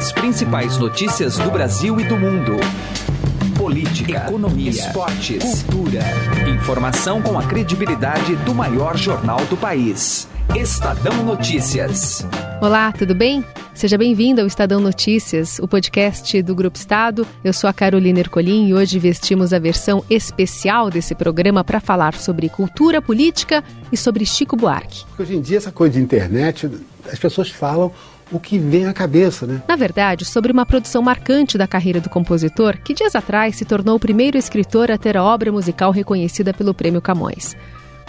As principais notícias do Brasil e do mundo. Política, economia, esportes, cultura. Informação com a credibilidade do maior jornal do país. Estadão Notícias. Olá, tudo bem? Seja bem-vindo ao Estadão Notícias, o podcast do Grupo Estado. Eu sou a Carolina Ercolim e hoje vestimos a versão especial desse programa para falar sobre cultura política e sobre Chico Buarque. Hoje em dia, essa coisa de internet, as pessoas falam o que vem à cabeça, né? Na verdade, sobre uma produção marcante da carreira do compositor, que dias atrás se tornou o primeiro escritor a ter a obra musical reconhecida pelo Prêmio Camões.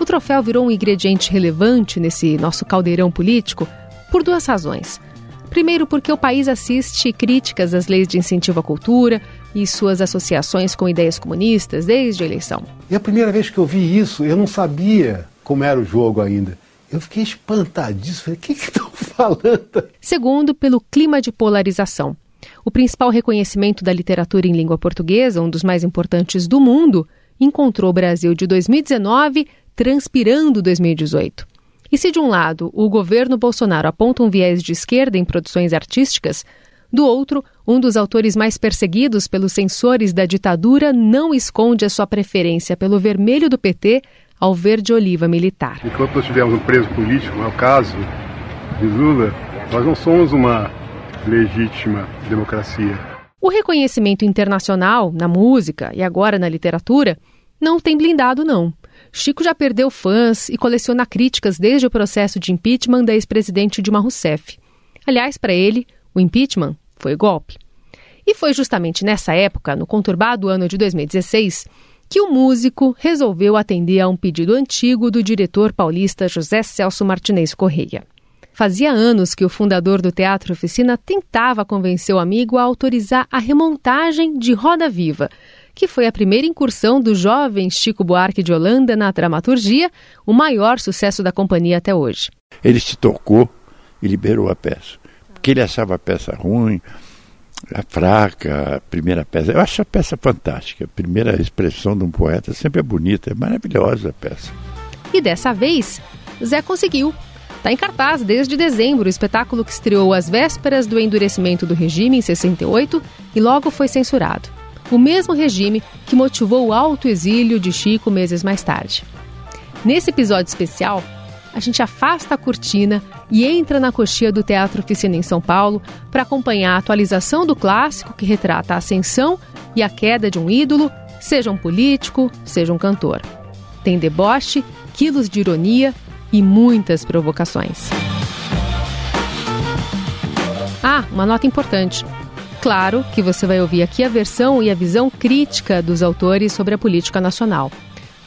O troféu virou um ingrediente relevante nesse nosso caldeirão político por duas razões. Primeiro, porque o país assiste críticas às leis de incentivo à cultura e suas associações com ideias comunistas desde a eleição. E a primeira vez que eu vi isso, eu não sabia como era o jogo ainda. Eu fiquei espantadíssimo. Falei, o que estão falando? Segundo, pelo clima de polarização. O principal reconhecimento da literatura em língua portuguesa, um dos mais importantes do mundo, encontrou o Brasil de 2019 transpirando 2018. E se de um lado o governo Bolsonaro aponta um viés de esquerda em produções artísticas, do outro, um dos autores mais perseguidos pelos censores da ditadura não esconde a sua preferência pelo vermelho do PT ao verde-oliva militar. Enquanto nós tivermos um preso político, é o caso de Lula, nós não somos uma legítima democracia. O reconhecimento internacional na música e agora na literatura não tem blindado, não. Chico já perdeu fãs e coleciona críticas desde o processo de impeachment da ex-presidente Dilma Rousseff. Aliás, para ele, o impeachment foi golpe. E foi justamente nessa época, no conturbado ano de 2016, que o músico resolveu atender a um pedido antigo do diretor paulista José Celso Martinez Correia. Fazia anos que o fundador do Teatro Oficina tentava convencer o amigo a autorizar a remontagem de Roda Viva, que foi a primeira incursão do jovem Chico Buarque de Holanda na dramaturgia, o maior sucesso da companhia até hoje. Ele se tocou e liberou a peça, porque ele achava a peça ruim, a fraca, a primeira peça. Eu acho a peça fantástica. A primeira expressão de um poeta sempre é bonita, é maravilhosa a peça. E dessa vez, Zé conseguiu. Está em cartaz desde dezembro, o espetáculo que estreou às vésperas do endurecimento do regime em 68 e logo foi censurado. O mesmo regime que motivou o alto exílio de Chico meses mais tarde. Nesse episódio especial, a gente afasta a cortina e entra na coxia do Teatro Oficina em São Paulo para acompanhar a atualização do clássico que retrata a ascensão e a queda de um ídolo, seja um político, seja um cantor. Tem deboche, quilos de ironia e muitas provocações. Ah, uma nota importante. Claro que você vai ouvir aqui a versão e a visão crítica dos autores sobre a política nacional.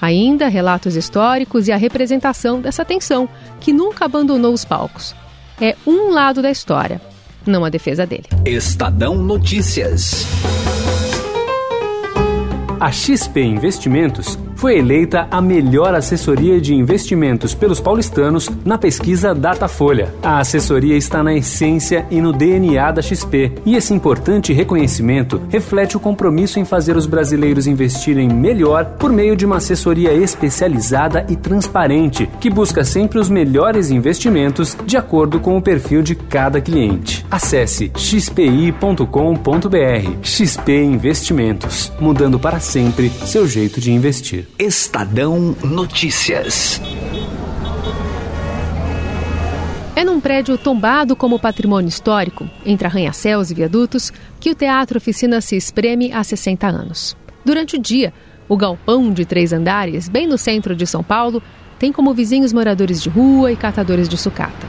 Ainda relatos históricos e a representação dessa tensão, que nunca abandonou os palcos. É um lado da história, não a defesa dele. Estadão Notícias. A XP Investimentos foi eleita a melhor assessoria de investimentos pelos paulistanos na pesquisa Datafolha. A assessoria está na essência e no DNA da XP, e esse importante reconhecimento reflete o compromisso em fazer os brasileiros investirem melhor por meio de uma assessoria especializada e transparente, que busca sempre os melhores investimentos de acordo com o perfil de cada cliente. Acesse xpi.com.br. XP Investimentos, mudando para sempre seu jeito de investir. Estadão Notícias. É num prédio tombado como patrimônio histórico, entre arranha-céus e viadutos, que o Teatro Oficina se espreme há 60 anos. Durante o dia, o galpão de três andares, bem no centro de São Paulo, tem como vizinhos moradores de rua e catadores de sucata.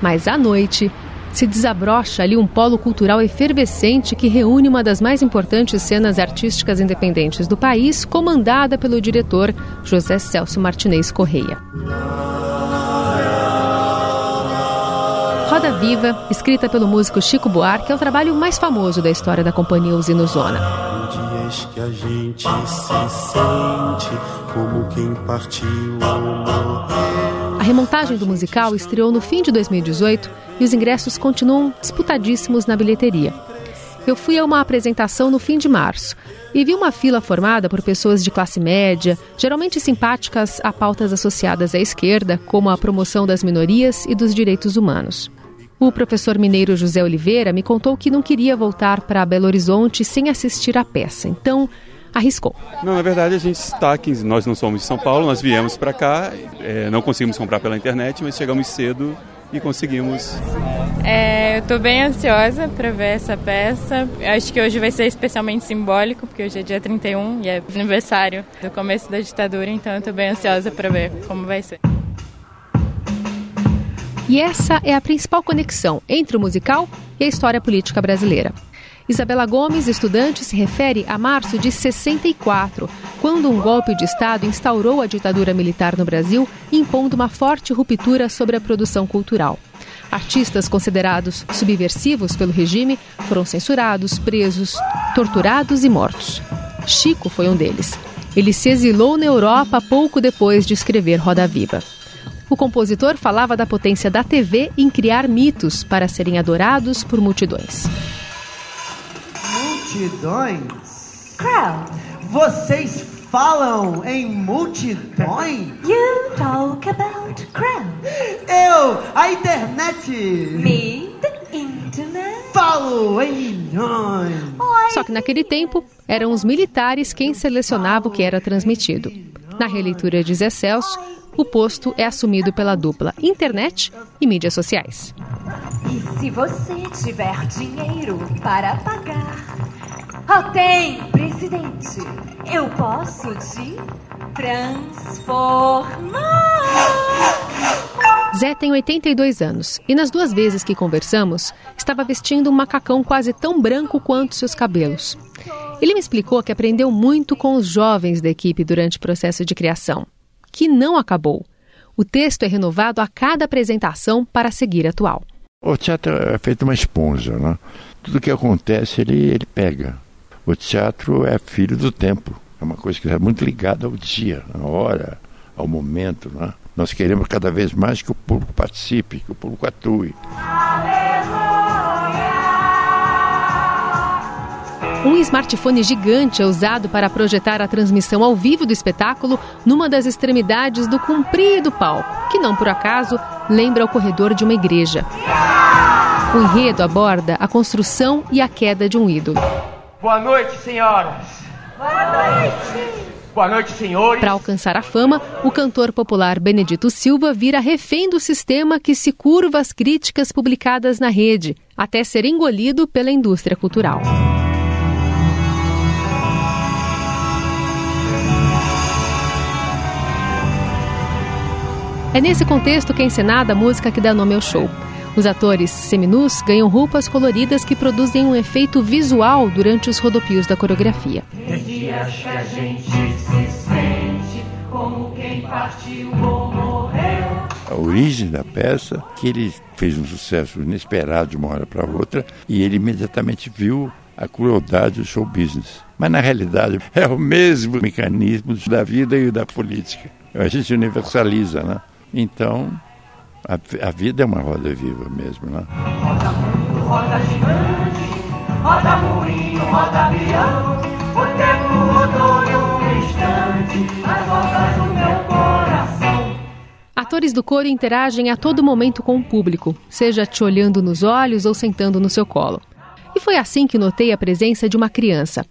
Mas à noite, se desabrocha ali um polo cultural efervescente que reúne uma das mais importantes cenas artísticas independentes do país, comandada pelo diretor José Celso Martinez Correia. Roda Viva, escrita pelo músico Chico Buarque, é o trabalho mais famoso da história da companhia Usino Zona. dias que a gente se sente como quem partiu ou morreu. Remontagem do musical estreou no fim de 2018 e os ingressos continuam disputadíssimos na bilheteria. Eu fui a uma apresentação no fim de março e vi uma fila formada por pessoas de classe média, geralmente simpáticas a pautas associadas à esquerda, como a promoção das minorias e dos direitos humanos. O professor mineiro José Oliveira me contou que não queria voltar para Belo Horizonte sem assistir à peça. Então, arriscou. Não, na verdade a gente está aqui, nós não somos de São Paulo, nós viemos para cá, é, não conseguimos comprar pela internet, mas chegamos cedo e conseguimos. É, eu estou bem ansiosa para ver essa peça. Acho que hoje vai ser especialmente simbólico, porque hoje é dia 31 e é aniversário do começo da ditadura, então eu estou bem ansiosa para ver como vai ser. E essa é a principal conexão entre o musical e a história política brasileira. Isabela Gomes, estudante, se refere a março de 64, quando um golpe de Estado instaurou a ditadura militar no Brasil, impondo uma forte ruptura sobre a produção cultural. Artistas considerados subversivos pelo regime foram censurados, presos, torturados e mortos. Chico foi um deles. Ele se exilou na Europa pouco depois de escrever Roda Viva. O compositor falava da potência da TV em criar mitos para serem adorados por multidões. Multidões? Crowd. Vocês falam em multidões? You talk about crowd. Eu, a internet. Me, the internet. Falo em milhões. Só que naquele tempo, eram os militares quem selecionava o que era transmitido. Na releitura de Zé Celso, o posto é assumido pela dupla internet e mídias sociais. E se você tiver dinheiro para pagar, oh, tem, presidente, eu posso te transformar. Zé tem 82 anos e nas duas vezes que conversamos, estava vestindo um macacão quase tão branco quanto seus cabelos. Ele me explicou que aprendeu muito com os jovens da equipe durante o processo de criação que não acabou. O texto é renovado a cada apresentação para seguir atual. O teatro é feito uma esponja, né? Tudo que acontece ele, ele pega. O teatro é filho do tempo, é uma coisa que é muito ligada ao dia, à hora, ao momento. Né? Nós queremos cada vez mais que o público participe, que o público atue. Um smartphone gigante é usado para projetar a transmissão ao vivo do espetáculo numa das extremidades do comprido palco, que não por acaso lembra o corredor de uma igreja. O enredo aborda a construção e a queda de um ídolo. Boa noite, senhoras. Boa noite. Boa noite, senhores. Para alcançar a fama, o cantor popular Benedito Silva vira refém do sistema que se curva às críticas publicadas na rede, até ser engolido pela indústria cultural. É nesse contexto que é encenada a música que dá nome ao show. Os atores seminus ganham roupas coloridas que produzem um efeito visual durante os rodopios da coreografia. Dias que a gente se sente como quem partiu ou morreu. A origem da peça, que ele fez um sucesso inesperado de uma hora para outra, e ele imediatamente viu a crueldade do show business. Mas na realidade é o mesmo mecanismo da vida e da política. A gente universaliza, né? Então, a, a, vida é uma roda viva mesmo, né? Roda mundo, roda gigante, roda moinho, roda avião, o tempo rodou em um instante, as rodas do meu coração. Atores do coro interagem a todo momento com o público, seja te olhando nos olhos ou sentando no seu colo. E foi assim que notei a presença de uma criança,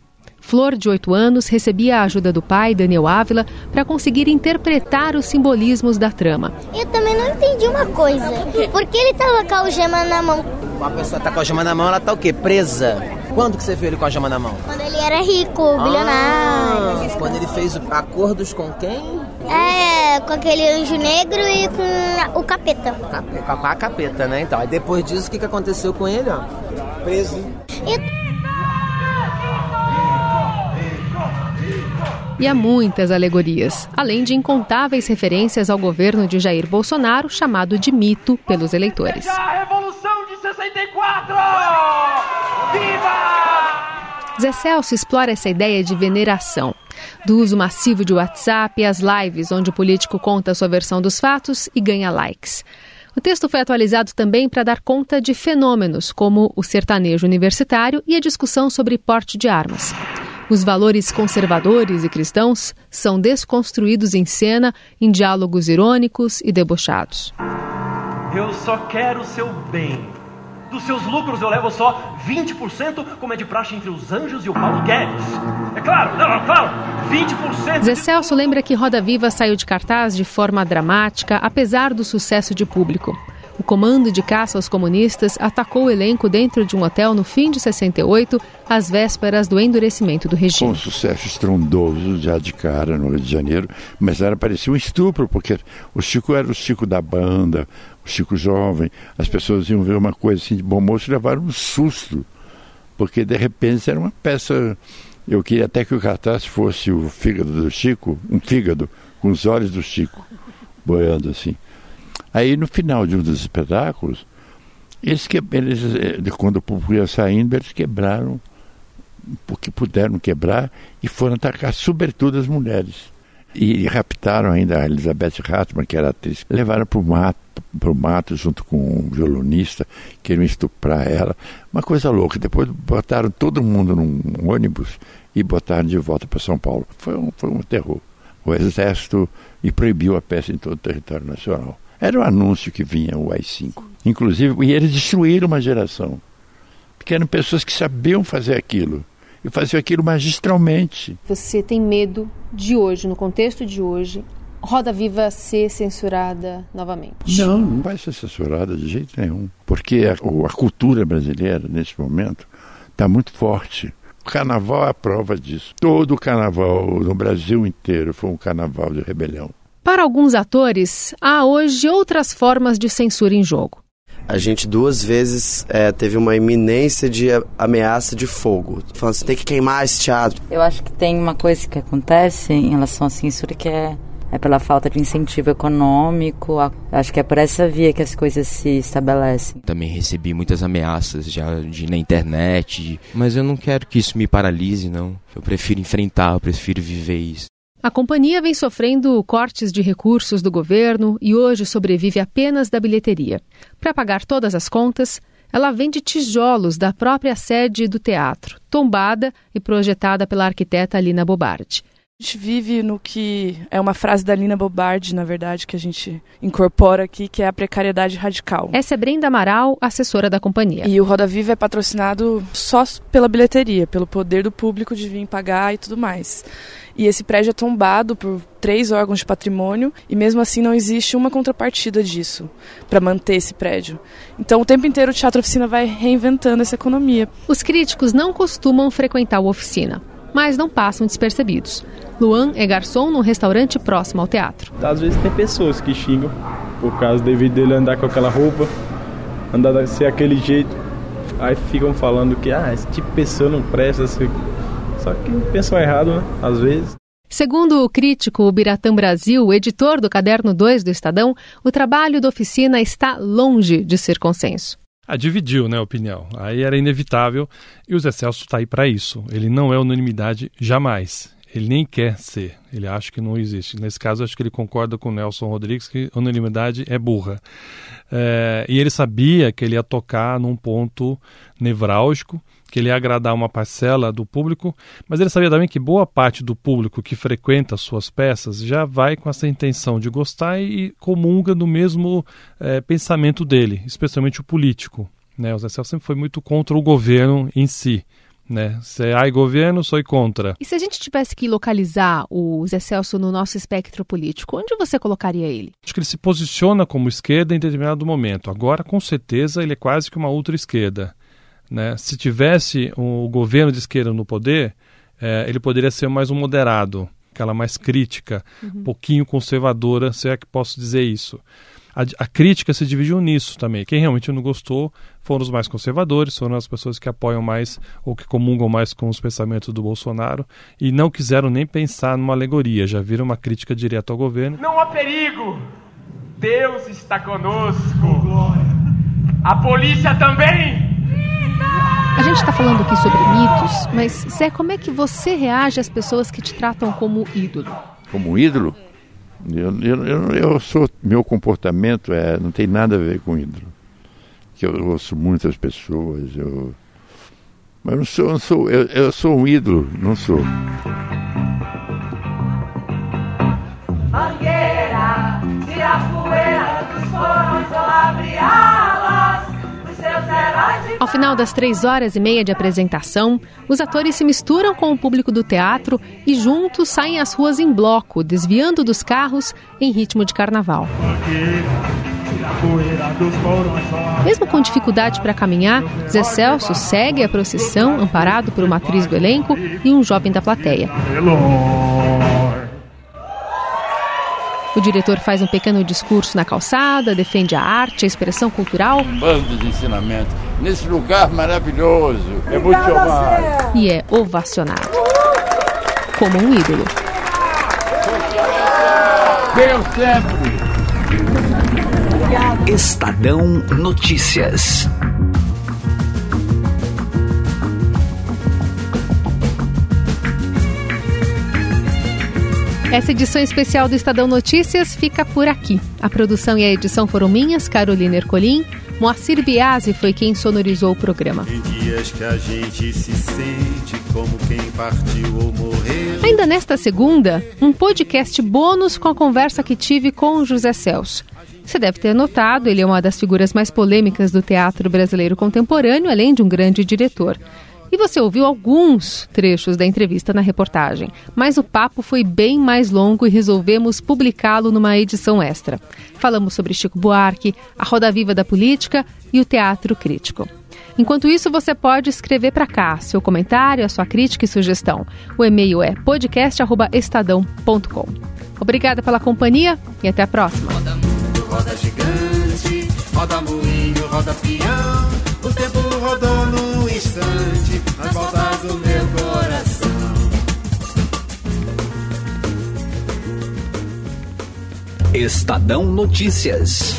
Flor, de 8 anos, recebia a ajuda do pai, Daniel Ávila, para conseguir interpretar os simbolismos da trama. Eu também não entendi uma coisa. Por que ele estava com a algema na mão? Uma pessoa tá com a algema na mão, ela tá o quê? Presa. Quando que você viu ele com a algema na mão? Quando ele era rico, bilionário. Ah, quando ele fez acordos com quem? É, com aquele anjo negro e com o capeta. Com a, capeta, né? Então, aí depois disso, o que, que aconteceu com ele, ó? Preso. Eu... E há muitas alegorias, além de incontáveis referências ao governo de Jair Bolsonaro, chamado de mito pelos eleitores. A Revolução de 64! Viva! Zé Celso explora essa ideia de veneração, do uso massivo de WhatsApp e as lives, onde o político conta a sua versão dos fatos e ganha likes. O texto foi atualizado também para dar conta de fenômenos como o sertanejo universitário e a discussão sobre porte de armas. Os valores conservadores e cristãos são desconstruídos em cena em diálogos irônicos e debochados. Eu só quero o seu bem. Dos seus lucros eu levo só 20%, como é de praxe entre os anjos e o Paulo Guedes. É claro, não, claro, 20%. Zé Celso lembra que Roda Viva saiu de cartaz de forma dramática, apesar do sucesso de público. O comando de caça aos comunistas atacou o elenco dentro de um hotel no fim de 68, às vésperas do endurecimento do regime. Com um sucesso estrondoso já de cara no Rio de Janeiro, mas era parecia um estupro, porque o Chico era o Chico da banda, o Chico jovem, as pessoas iam ver uma coisa assim de bom moço e levaram um susto, porque de repente era uma peça. Eu queria até que o cartaz fosse o fígado do Chico, um fígado com os olhos do Chico boiando assim. Aí no final de um dos espetáculos, eles, que, eles eh, quando o público ia saindo, eles quebraram porque puderam quebrar e foram atacar sobretudo as mulheres. E raptaram ainda a Elizabeth Hartmann, que era atriz, levaram para o mato, mato junto com um violonista, queriam estuprar ela. Uma coisa louca. Depois botaram todo mundo num ônibus e botaram de volta para São Paulo. Foi um, foi um terror. O exército e proibiu a peça em todo o território nacional. Era o anúncio que vinha o AI-5. Inclusive, e eles destruíram uma geração. Porque eram pessoas que sabiam fazer aquilo. E faziam aquilo magistralmente. Você tem medo de hoje, no contexto de hoje, Roda Viva ser censurada novamente? Não, não vai ser censurada de jeito nenhum. Porque a, a cultura brasileira, nesse momento, está muito forte. O carnaval é a prova disso. Todo o carnaval no Brasil inteiro foi um carnaval de rebelião. Para alguns atores, há hoje outras formas de censura em jogo. A gente duas vezes é, teve uma iminência de ameaça de fogo. Falando assim, tem que queimar esse teatro. Eu acho que tem uma coisa que acontece em relação à censura que é, é pela falta de incentivo econômico. Acho que é por essa via que as coisas se estabelecem. Também recebi muitas ameaças já de, na internet, mas eu não quero que isso me paralise, não. Eu prefiro enfrentar, eu prefiro viver isso. A companhia vem sofrendo cortes de recursos do governo e hoje sobrevive apenas da bilheteria. Para pagar todas as contas, ela vende tijolos da própria sede do teatro, tombada e projetada pela arquiteta Lina Bobardi. A gente vive no que é uma frase da Lina Bobardi, na verdade, que a gente incorpora aqui, que é a precariedade radical. Essa é Brenda Amaral, assessora da companhia. E o Roda Viva é patrocinado só pela bilheteria, pelo poder do público de vir pagar e tudo mais. E esse prédio é tombado por três órgãos de patrimônio e mesmo assim não existe uma contrapartida disso para manter esse prédio. Então o tempo inteiro o Teatro Oficina vai reinventando essa economia. Os críticos não costumam frequentar o Oficina, mas não passam despercebidos. Luan é garçom num restaurante próximo ao teatro. Às vezes tem pessoas que xingam por causa devido dele andar com aquela roupa, andar ser aquele jeito. Aí ficam falando que ah, esse tipo de pessoa não presta, assim. Só que pensam errado, né? Às vezes. Segundo o crítico Biratã Brasil, editor do Caderno 2 do Estadão, o trabalho da oficina está longe de ser consenso. Ah, dividiu né, a opinião. Aí era inevitável e o Zé Celso está aí para isso. Ele não é unanimidade jamais. Ele nem quer ser. Ele acha que não existe. Nesse caso, acho que ele concorda com o Nelson Rodrigues que unanimidade é burra. É, e ele sabia que ele ia tocar num ponto nevrálgico que ele ia agradar uma parcela do público, mas ele sabia também que boa parte do público que frequenta as suas peças já vai com essa intenção de gostar e comunga do mesmo é, pensamento dele, especialmente o político. Né? O Zé Celso sempre foi muito contra o governo em si. Né? Se é ai governo, sou contra. E se a gente tivesse que localizar o Zé Celso no nosso espectro político, onde você colocaria ele? Acho que ele se posiciona como esquerda em determinado momento. Agora, com certeza, ele é quase que uma ultra-esquerda. Né? Se tivesse o governo de esquerda no poder, é, ele poderia ser mais um moderado, aquela mais crítica, uhum. um pouquinho conservadora, se é que posso dizer isso. A, a, crítica se dividiu nisso também. Quem realmente não gostou foram os mais conservadores, foram as pessoas que apoiam mais ou que comungam mais com os pensamentos do Bolsonaro e não quiseram nem pensar numa alegoria, já viram uma crítica direta ao governo. Não há perigo! Deus está conosco! A polícia também! A gente está falando aqui sobre mitos, mas Zé, como é que você reage às pessoas que te tratam como ídolo? Como ídolo? Eu, eu, eu, eu sou, meu comportamento é, não tem nada a ver com ídolo. Que eu ouço muitas pessoas, eu, mas eu não sou, não sou eu, eu sou um ídolo, não sou. Mangueira, tira a poeira dos fornos ou abre heróis Ao final das três horas e meia de apresentação, os atores se misturam com o público do teatro e juntos saem às ruas em bloco, desviando dos carros em ritmo de carnaval. Mesmo com dificuldade para caminhar, Zé Celso segue a procissão amparado por uma atriz do elenco e um jovem da plateia. O diretor faz um pequeno discurso na calçada, defende a arte, a expressão cultural. Um bando de ensinamento nesse lugar maravilhoso, emocionado. E é ovacionado. Como um ídolo. Venham sempre! Estadão Notícias. Essa edição especial do Estadão Notícias fica por aqui. A produção e a edição foram minhas, Carolina Ercolim. Moacir Biasi foi quem sonorizou o programa. Tem dias que a gente se sente como quem partiu ou morreu. Ainda nesta segunda, um podcast bônus com a conversa que tive com o José Celso. Você deve ter notado, ele é uma das figuras mais polêmicas do teatro brasileiro contemporâneo, além de um grande diretor. E você ouviu alguns trechos da entrevista na reportagem, mas o papo foi bem mais longo e resolvemos publicá-lo numa edição extra. Falamos sobre Chico Buarque, a roda viva da política e o teatro crítico. Enquanto isso, você pode escrever para cá seu comentário, a sua crítica e sugestão. O e-mail é podcast@estadão.com. Obrigada pela companhia e até a próxima. Roda gigante, roda moinho, roda peão. O tempo rodou num instante nas voltas do meu coração. Estadão Notícias.